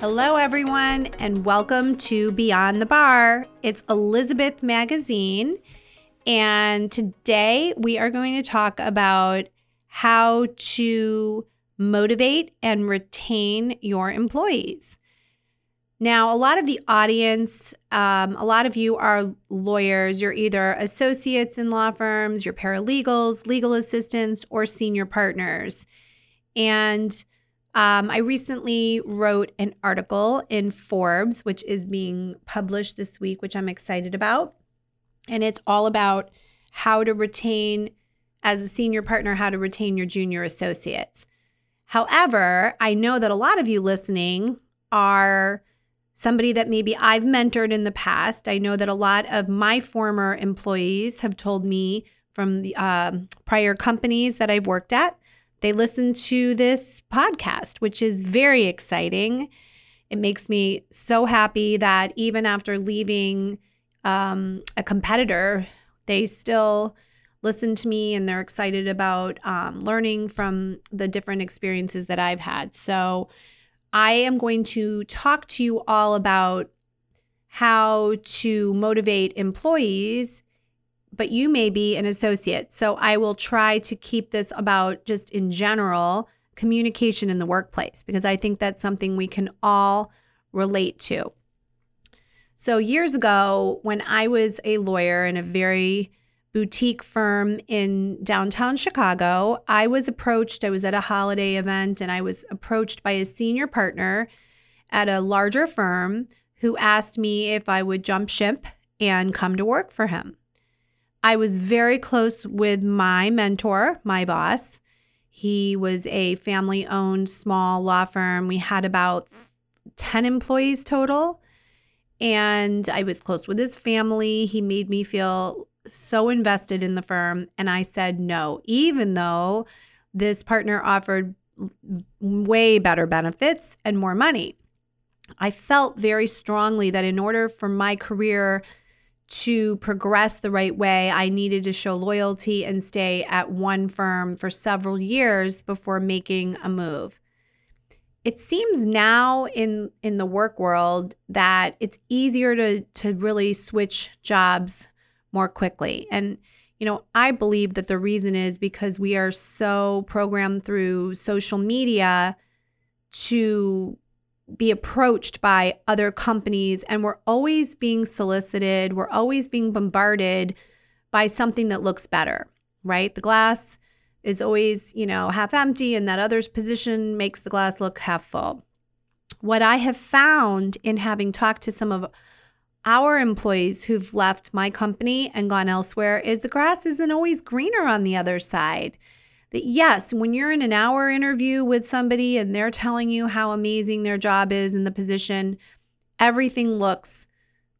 Hello, everyone, and welcome to Beyond the Bar. It's Elizabeth Magazine, and today we are going to talk about how to motivate and retain your employees. Now, a lot of the audience, um, a lot of you are lawyers. You're either associates in law firms, you're paralegals, legal assistants, or senior partners. And um, I recently wrote an article in Forbes, which is being published this week, which I'm excited about. And it's all about how to retain, as a senior partner, how to retain your junior associates. However, I know that a lot of you listening are somebody that maybe I've mentored in the past. I know that a lot of my former employees have told me from the uh, prior companies that I've worked at they listen to this podcast, which is very exciting. It makes me so happy that even after leaving um, a competitor, they still listen to me and they're excited about um, learning from the different experiences that I've had. So, I am going to talk to you all about how to motivate employees but you may be an associate. So I will try to keep this about just in general communication in the workplace because I think that's something we can all relate to. So, years ago, when I was a lawyer in a very boutique firm in downtown Chicago, I was approached. I was at a holiday event and I was approached by a senior partner at a larger firm who asked me if I would jump ship and come to work for him. I was very close with my mentor, my boss. He was a family owned small law firm. We had about 10 employees total. And I was close with his family. He made me feel so invested in the firm. And I said no, even though this partner offered way better benefits and more money. I felt very strongly that in order for my career to progress the right way, I needed to show loyalty and stay at one firm for several years before making a move. It seems now in in the work world that it's easier to to really switch jobs more quickly. And you know, I believe that the reason is because we are so programmed through social media to be approached by other companies and we're always being solicited, we're always being bombarded by something that looks better, right? The glass is always, you know, half empty and that other's position makes the glass look half full. What I have found in having talked to some of our employees who've left my company and gone elsewhere is the grass isn't always greener on the other side that yes, when you're in an hour interview with somebody and they're telling you how amazing their job is and the position, everything looks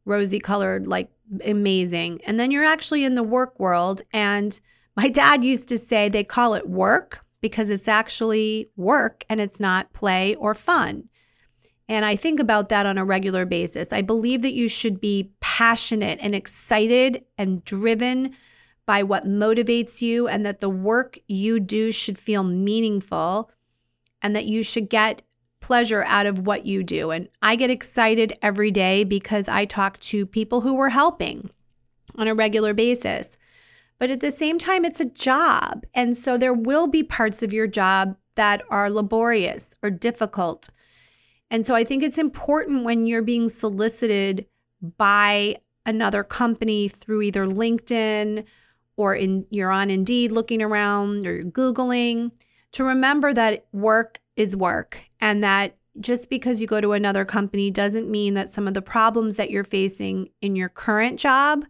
rosy colored, like amazing. And then you're actually in the work world. And my dad used to say they call it work because it's actually work and it's not play or fun. And I think about that on a regular basis. I believe that you should be passionate and excited and driven by what motivates you, and that the work you do should feel meaningful and that you should get pleasure out of what you do. And I get excited every day because I talk to people who we're helping on a regular basis. But at the same time, it's a job. And so there will be parts of your job that are laborious or difficult. And so I think it's important when you're being solicited by another company through either LinkedIn or in you're on Indeed looking around or Googling, to remember that work is work and that just because you go to another company doesn't mean that some of the problems that you're facing in your current job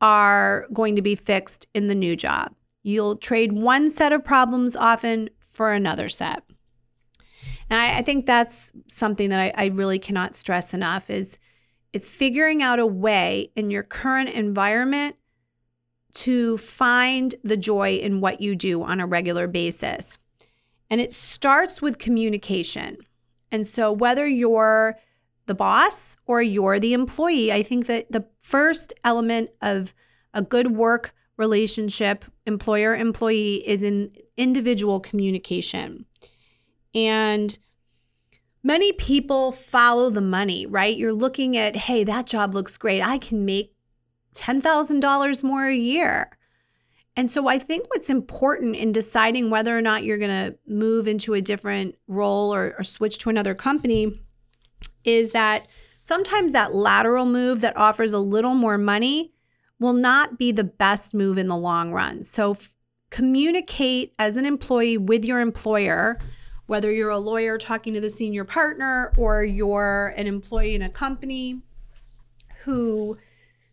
are going to be fixed in the new job. You'll trade one set of problems often for another set. And I, I think that's something that I, I really cannot stress enough is, is figuring out a way in your current environment to find the joy in what you do on a regular basis. And it starts with communication. And so, whether you're the boss or you're the employee, I think that the first element of a good work relationship, employer employee, is in individual communication. And many people follow the money, right? You're looking at, hey, that job looks great. I can make $10,000 more a year. And so I think what's important in deciding whether or not you're going to move into a different role or, or, switch to another company is that sometimes that lateral move that offers a little more money will not be the best move in the long run. So f- communicate as an employee with your employer whether you're a lawyer talking to the senior partner or you're an employee in a company who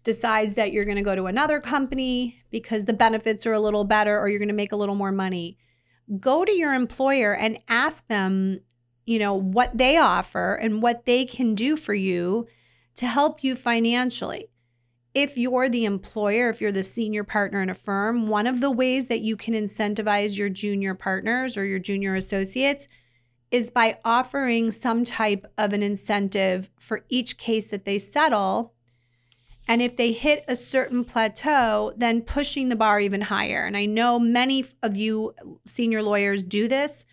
decides that you're going to go to another company because the benefits are a little better or you're going to make a little more money. Go to your employer and ask them, you know, what they offer and what they can do for you to help you financially. If you're the employer, if you're the senior partner in a firm, one of the ways that you can incentivize your junior partners or your junior associates is by offering some type of an incentive for each case that they settle. And if they hit a certain plateau, then pushing the bar even higher. And I know many of you senior lawyers do this.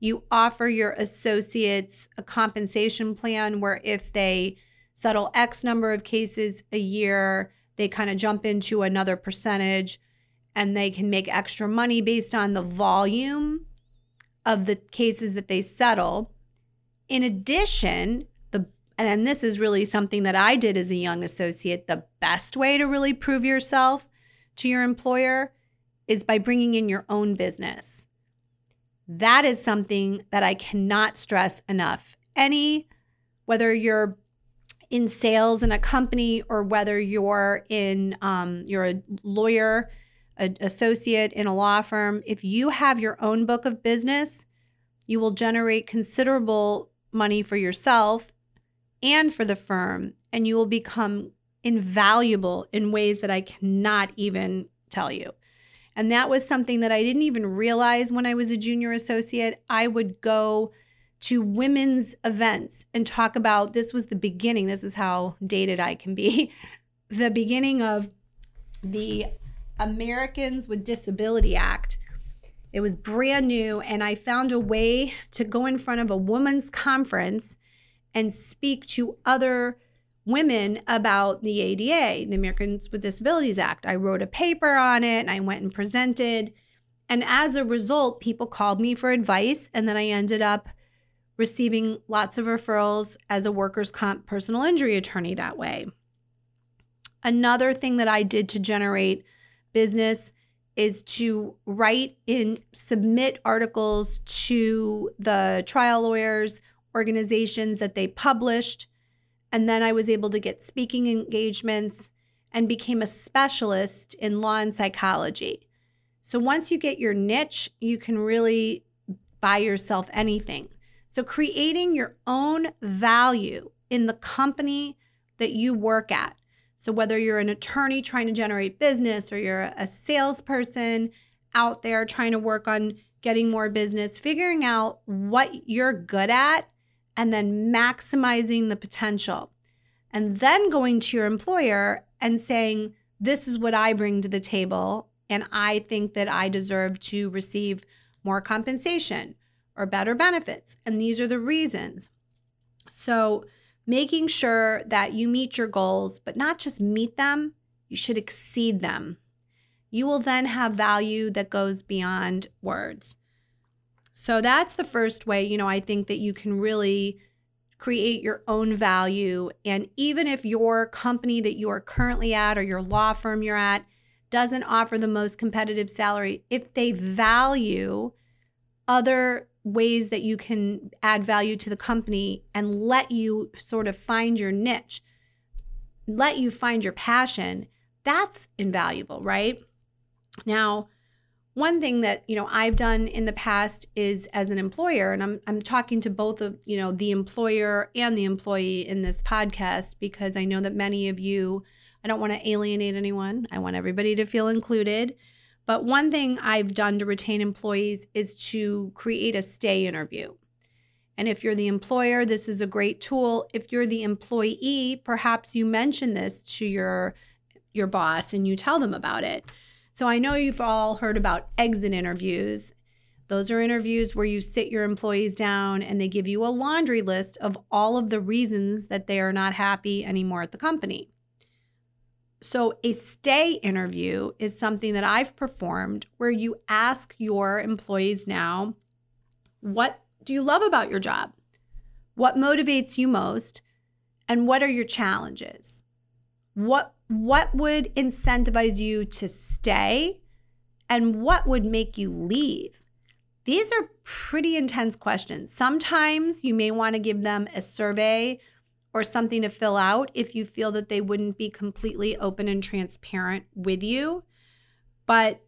You offer your associates a compensation plan where if they settle X number of cases a year, they kind of jump into another percentage and they can make extra money based on the volume of the cases that they settle. In addition, the and this is really something that I did as a young associate, the best way to really prove yourself to your employer is by bringing in your own business. That is something that I cannot stress enough. Any whether you're in sales in a company or whether you're in um, you're a lawyer an associate in a law firm if you have your own book of business you will generate considerable money for yourself and for the firm and you will become invaluable in ways that i cannot even tell you and that was something that i didn't even realize when i was a junior associate i would go to women's events and talk about this was the beginning. This is how dated I can be. the beginning of the Americans with Disability Act. It was brand new, and I found a way to go in front of a women's conference and speak to other women about the ADA, the Americans with Disabilities Act. I wrote a paper on it and I went and presented. And as a result, people called me for advice, and then I ended up receiving lots of referrals as a workers' comp personal injury attorney that way. Another thing that I did to generate business is to write in submit articles to the trial lawyers organizations that they published and then I was able to get speaking engagements and became a specialist in law and psychology. So once you get your niche, you can really buy yourself anything. So, creating your own value in the company that you work at. So, whether you're an attorney trying to generate business or you're a salesperson out there trying to work on getting more business, figuring out what you're good at and then maximizing the potential. And then going to your employer and saying, This is what I bring to the table. And I think that I deserve to receive more compensation or better benefits. And these are the reasons. So, making sure that you meet your goals, but not just meet them, you should exceed them. You will then have value that goes beyond words. So, that's the first way, you know, I think that you can really create your own value. And even if your company that you are currently at or your law firm you're at doesn't offer the most competitive salary, if they value other ways that you can add value to the company and let you sort of find your niche, let you find your passion, that's invaluable, right? Now, one thing that you know I've done in the past is as an employer, and I'm I'm talking to both of you know the employer and the employee in this podcast because I know that many of you. I don't want to alienate anyone. I want everybody to feel included. But one thing I've done to retain employees is to create a stay interview. And if you're the employer, this is a great tool. If you're the employee, perhaps you mention this to your your boss and you tell them about it. So I know you've all heard about exit interviews, Those are interviews where you sit your employees down and they give you a laundry list of all of the reasons that they are not happy anymore at the company. So, a stay interview is something that I've performed where you ask your employees now, what do you love about your job? What motivates you most? And what are your challenges? What what would incentivize you to stay and what would make you leave? These are pretty intense questions. Sometimes you may want to give them a survey or something to fill out if you feel that they wouldn't be completely open and transparent with you. But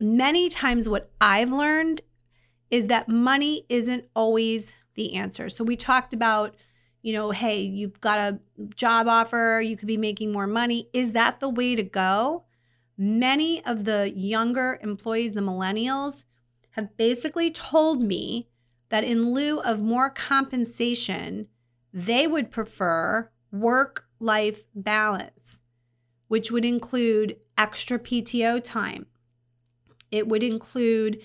many times, what I've learned is that money isn't always the answer. So, we talked about, you know, hey, you've got a job offer, you could be making more money. Is that the way to go? Many of the younger employees, the millennials, have basically told me that in lieu of more compensation, they would prefer work life balance, which would include extra PTO time. It would include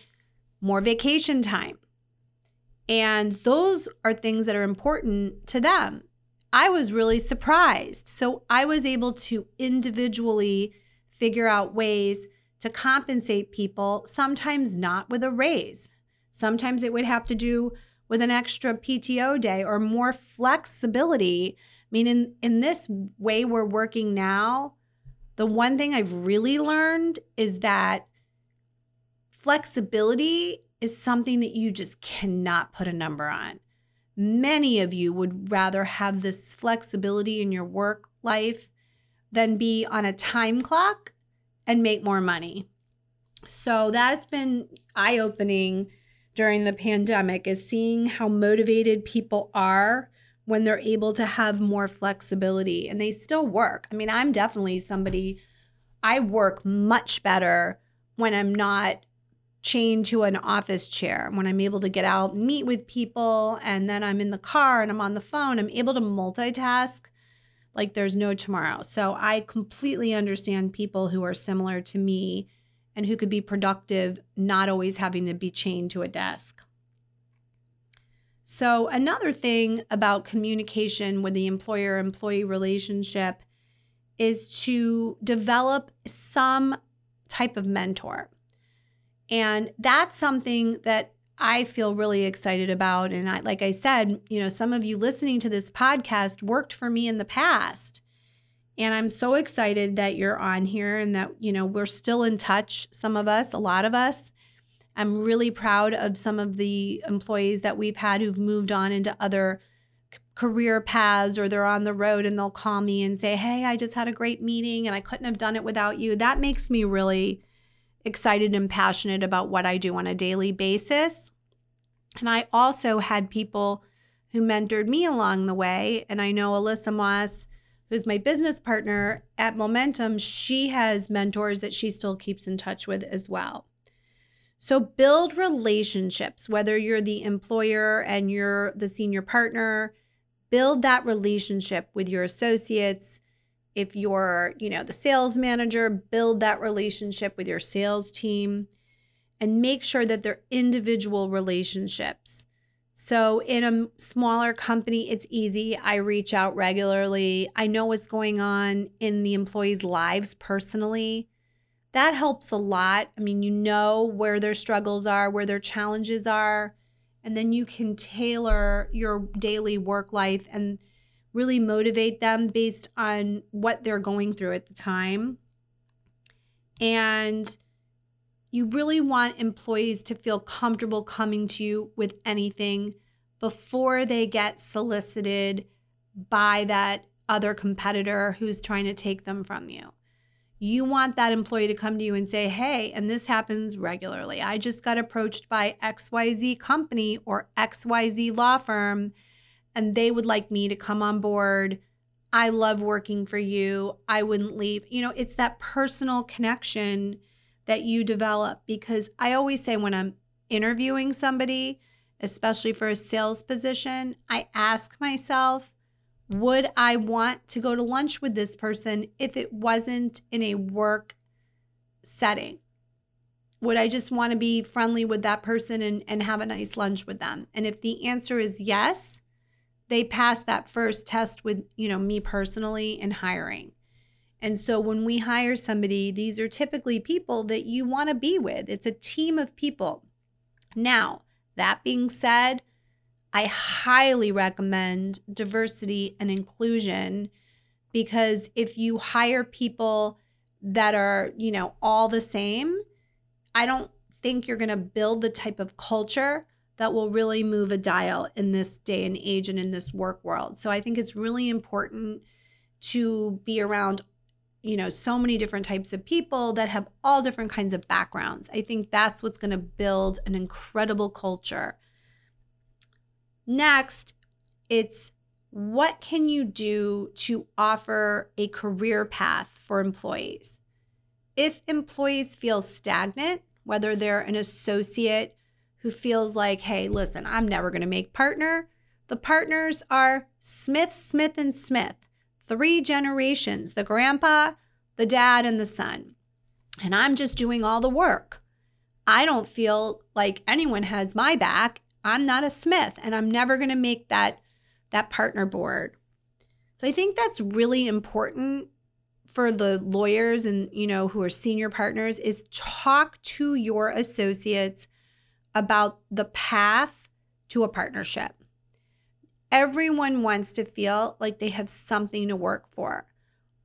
more vacation time. And those are things that are important to them. I was really surprised. So I was able to individually figure out ways to compensate people, sometimes not with a raise. Sometimes it would have to do with an extra PTO day or more flexibility. I mean, in, in this way we're working now, the one thing I've really learned is that flexibility is something that you just cannot put a number on. Many of you would rather have this flexibility in your work life than be on a time clock and make more money. So that's been eye opening during the pandemic is seeing how motivated people are when they're able to have more flexibility and they still work. I mean, I'm definitely somebody I work much better when I'm not chained to an office chair. When I'm able to get out, meet with people, and then I'm in the car and I'm on the phone, I'm able to multitask like there's no tomorrow. So I completely understand people who are similar to me and who could be productive, not always having to be chained to a desk. So, another thing about communication with the employer employee relationship is to develop some type of mentor. And that's something that I feel really excited about. And I, like I said, you know, some of you listening to this podcast worked for me in the past. And I'm so excited that you're on here and that, you know, we're still in touch, some of us, a lot of us. I'm really proud of some of the employees that we've had who've moved on into other career paths or they're on the road and they'll call me and say, Hey, I just had a great meeting and I couldn't have done it without you. That makes me really excited and passionate about what I do on a daily basis. And I also had people who mentored me along the way. And I know Alyssa Moss who's my business partner at Momentum, she has mentors that she still keeps in touch with as well. So build relationships, whether you're the employer and you're the senior partner, build that relationship with your associates. If you're, you know, the sales manager, build that relationship with your sales team and make sure that they're individual relationships. So, in a smaller company, it's easy. I reach out regularly. I know what's going on in the employees' lives personally. That helps a lot. I mean, you know where their struggles are, where their challenges are, and then you can tailor your daily work life and really motivate them based on what they're going through at the time. And you really want employees to feel comfortable coming to you with anything before they get solicited by that other competitor who's trying to take them from you. You want that employee to come to you and say, Hey, and this happens regularly. I just got approached by XYZ company or XYZ law firm, and they would like me to come on board. I love working for you. I wouldn't leave. You know, it's that personal connection that you develop because I always say when I'm interviewing somebody, especially for a sales position, I ask myself, would I want to go to lunch with this person if it wasn't in a work setting? Would I just want to be friendly with that person and, and have a nice lunch with them? And if the answer is yes, they pass that first test with, you know, me personally in hiring. And so when we hire somebody, these are typically people that you want to be with. It's a team of people. Now, that being said, I highly recommend diversity and inclusion because if you hire people that are, you know, all the same, I don't think you're going to build the type of culture that will really move a dial in this day and age and in this work world. So I think it's really important to be around you know so many different types of people that have all different kinds of backgrounds. I think that's what's going to build an incredible culture. Next, it's what can you do to offer a career path for employees? If employees feel stagnant, whether they're an associate who feels like, hey, listen, I'm never going to make partner, the partners are Smith, Smith, and Smith, three generations the grandpa, the dad, and the son. And I'm just doing all the work. I don't feel like anyone has my back. I'm not a Smith, and I'm never going to make that, that partner board. So I think that's really important for the lawyers and you know who are senior partners is talk to your associates about the path to a partnership. Everyone wants to feel like they have something to work for.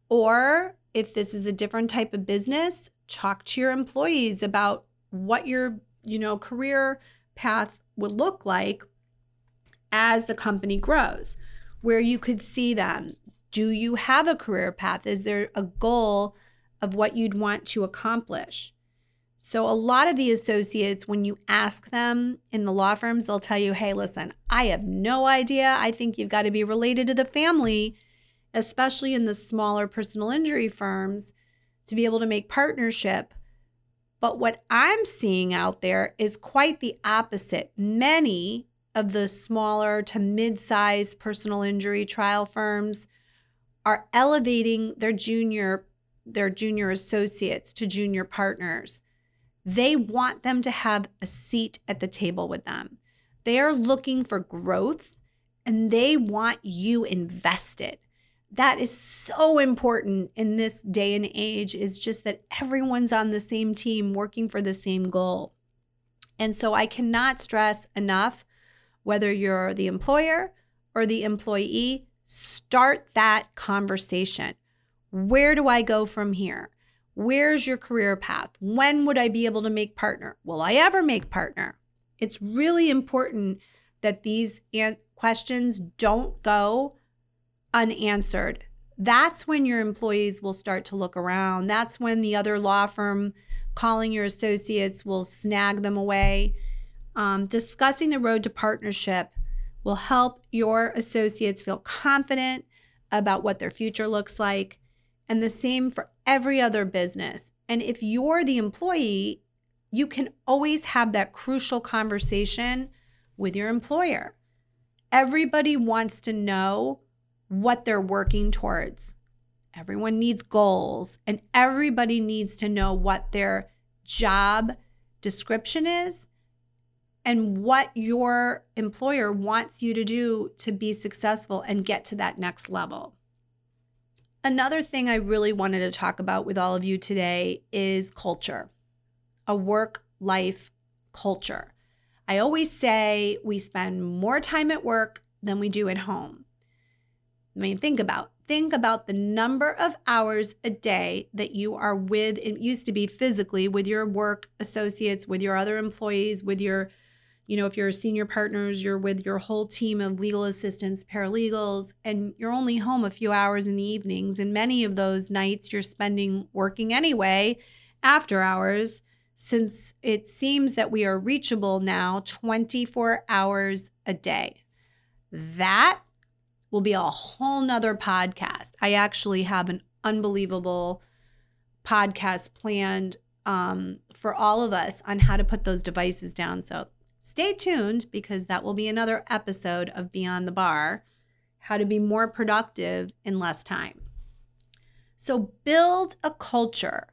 Or if this is a different type of business, talk to your employees about what your, you know, career path would look like as the company grows, where you could see them do you have a career path? Is there a goal of what you'd want to accomplish? So, a lot of the associates, when you ask them in the law firms, they'll tell you, hey, listen, I have no idea. I think you've got to be related to the family, especially in the smaller personal injury firms, to be able to make partnership. But what I'm seeing out there is quite the opposite. Many of the smaller to mid sized personal injury trial firms are elevating their junior their junior associates to junior partners. They want them to have a seat at the table with them. They are looking for growth and they want you invested. That is so important in this day and age is just that everyone's on the same team working for the same goal. And so I cannot stress enough whether you're the employer or the employee, Start that conversation. Where do I go from here? Where's your career path? When would I be able to make partner? Will I ever make partner? It's really important that these an- questions don't go unanswered. That's when your employees will start to look around. That's when the other law firm calling your associates will snag them away. Um, discussing the road to partnership will help your associates feel confident about what their future looks like. And the same for every other business. And if you're the employee, you can always have that crucial conversation with your employer. Everybody wants to know what they're working towards. Everyone needs goals, and everybody needs to know what their job description is and what your employer wants you to do to be successful and get to that next level. Another thing I really wanted to talk about with all of you today is culture, a work life culture. I always say we spend more time at work than we do at home. I mean, think about think about the number of hours a day that you are with it used to be physically with your work associates, with your other employees, with your you know, if you're a senior partners, you're with your whole team of legal assistants, paralegals, and you're only home a few hours in the evenings. And many of those nights you're spending working anyway after hours, since it seems that we are reachable now 24 hours a day. That will be a whole nother podcast. I actually have an unbelievable podcast planned um, for all of us on how to put those devices down. So Stay tuned because that will be another episode of Beyond the Bar how to be more productive in less time. So, build a culture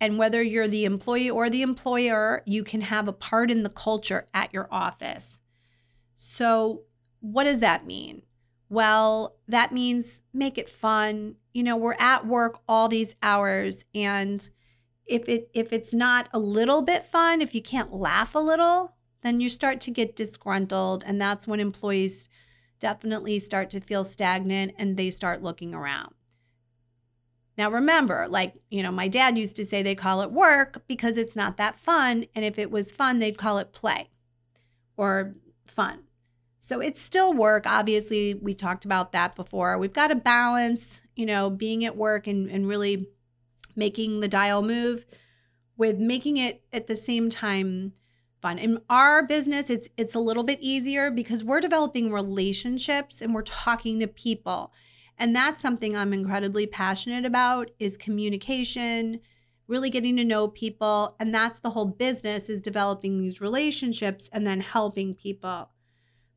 And whether you're the employee or the employer, you can have a part in the culture at your office. So, what does that mean? Well, that means make it fun. You know, we're at work all these hours and if it if it's not a little bit fun, if you can't laugh a little, then you start to get disgruntled and that's when employees definitely start to feel stagnant and they start looking around. Now, remember, like, you know, my dad used to say they call it work because it's not that fun. And if it was fun, they'd call it play or fun. So it's still work. Obviously, we talked about that before. We've got to balance, you know, being at work and, and really making the dial move with making it at the same time fun. In our business, it's it's a little bit easier because we're developing relationships and we're talking to people. And that's something I'm incredibly passionate about is communication, really getting to know people, and that's the whole business is developing these relationships and then helping people.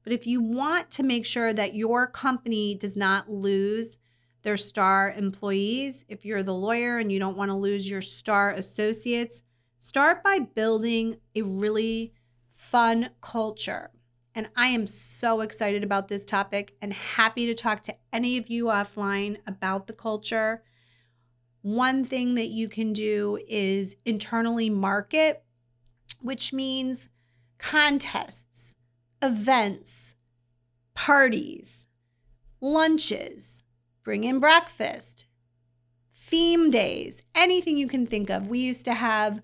But if you want to make sure that your company does not lose their star employees, if you're the lawyer and you don't want to lose your star associates, start by building a really fun culture. And I am so excited about this topic and happy to talk to any of you offline about the culture. One thing that you can do is internally market, which means contests, events, parties, lunches, bring in breakfast, theme days, anything you can think of. We used to have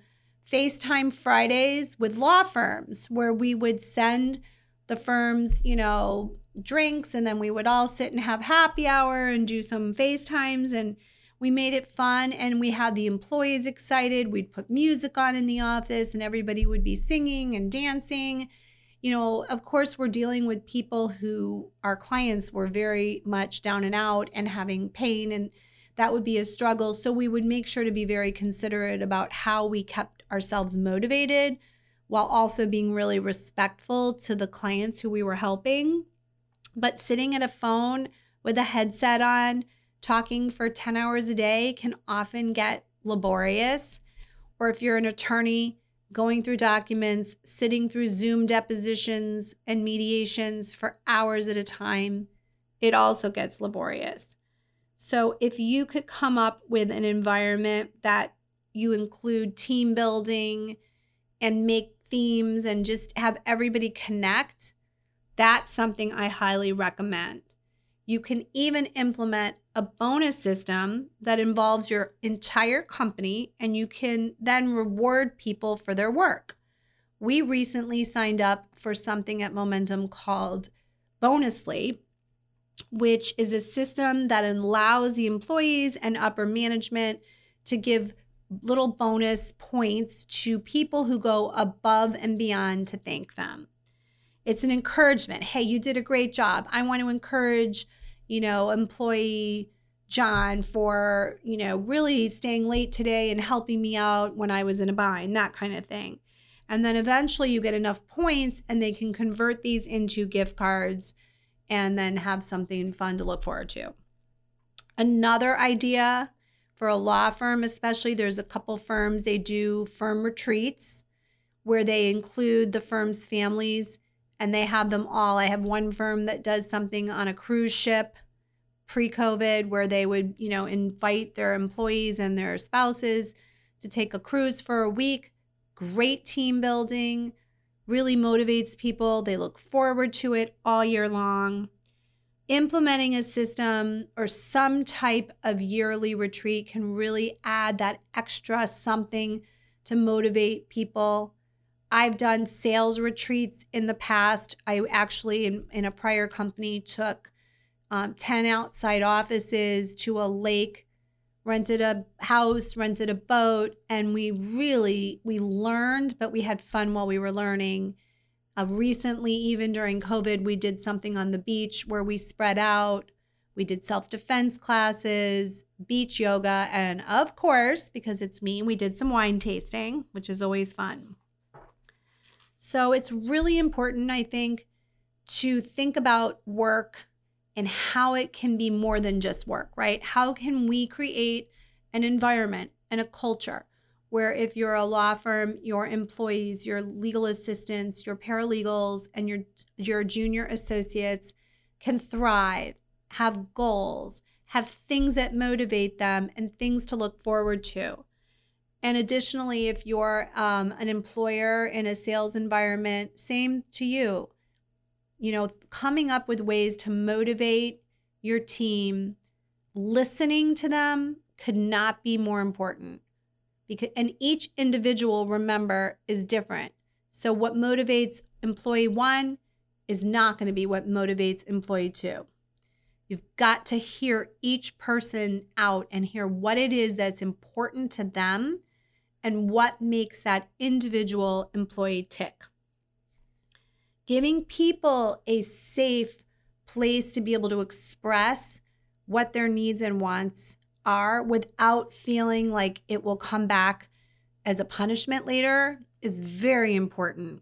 FaceTime Fridays with law firms where we would send the firms, you know, drinks and then we would all sit and have happy hour and do some FaceTimes and we made it fun and we had the employees excited. We'd put music on in the office and everybody would be singing and dancing. You know, of course, we're dealing with people who our clients were very much down and out and having pain, and that would be a struggle. So, we would make sure to be very considerate about how we kept ourselves motivated while also being really respectful to the clients who we were helping. But sitting at a phone with a headset on, talking for 10 hours a day can often get laborious. Or if you're an attorney, going through documents, sitting through Zoom depositions and mediations for hours at a time, it also gets laborious. So, if you could come up with an environment that you include team building and make themes and just have everybody connect, that's something I highly recommend. You can even implement a bonus system that involves your entire company and you can then reward people for their work. We recently signed up for something at Momentum called Bonusly, which is a system that allows the employees and upper management to give little bonus points to people who go above and beyond to thank them. It's an encouragement. Hey, you did a great job. I want to encourage, you know, employee John for, you know, really staying late today and helping me out when I was in a bind, that kind of thing. And then eventually you get enough points and they can convert these into gift cards and then have something fun to look forward to. Another idea for a law firm, especially, there's a couple firms, they do firm retreats where they include the firm's families and they have them all. I have one firm that does something on a cruise ship pre-COVID where they would, you know, invite their employees and their spouses to take a cruise for a week. Great team building, really motivates people. They look forward to it all year long implementing a system or some type of yearly retreat can really add that extra something to motivate people. I've done sales retreats in the past. I actually, in, in a prior company, took um, 10 outside offices to a lake rented a house rented a boat and we really we learned but we had fun while we were learning uh, recently, even during COVID, we did something on the beach where we spread out. We did self defense classes, beach yoga, and of course, because it's me, we did some wine tasting, which is always fun. So it's really important, I think, to think about work and how it can be more than just work, right? How can we create an environment and a culture where if you're a law firm, your employees, your legal assistants, your paralegals, and your your junior associates can thrive, have goals, have things that motivate them, and things to look forward to. And additionally, if you're um, an employer in a sales environment, same to you. You know, coming up with ways to motivate your team, listening to them could not be more important. Because and each individual, remember, is different. So what motivates employee one is not going to be what motivates employee two. You've got to hear each person out and hear what it is that's important to them and what makes that individual employee tick. Giving people a safe place to be able to express what their needs and wants are without feeling like it will come back as a punishment later is very important.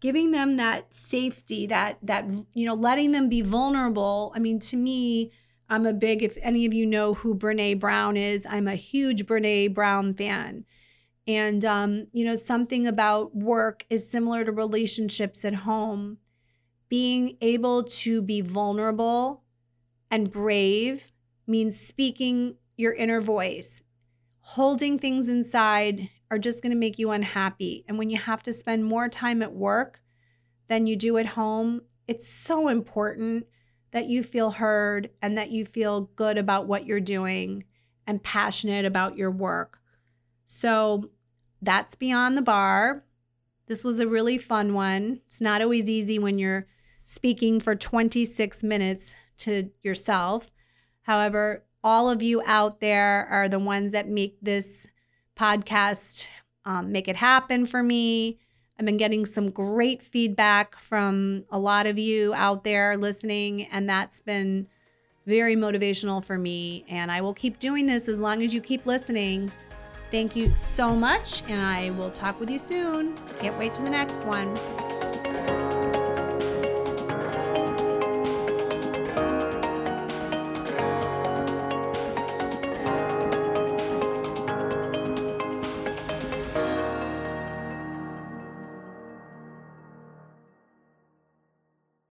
Giving them that safety that that you know letting them be vulnerable. I mean to me i'm a big if any of you know who brene brown is i'm a huge brene brown fan. And, um, you know, something about work is similar to relationships at home. Being able to be vulnerable and brave means speaking your inner voice. Holding things inside are just going to make you unhappy. And when you have to spend more time at work than you do at home, it's so important that you feel heard and that you feel good about what you're doing and passionate about your work. So that's Beyond the Bar. This was a really fun one. It's not always easy when you're speaking for 26 minutes to yourself. However, all of you out there are the ones that make this podcast um, make it happen for me. I've been getting some great feedback from a lot of you out there listening, and that's been very motivational for me. And I will keep doing this as long as you keep listening. Thank you so much, and I will talk with you soon. Can't wait to the next one.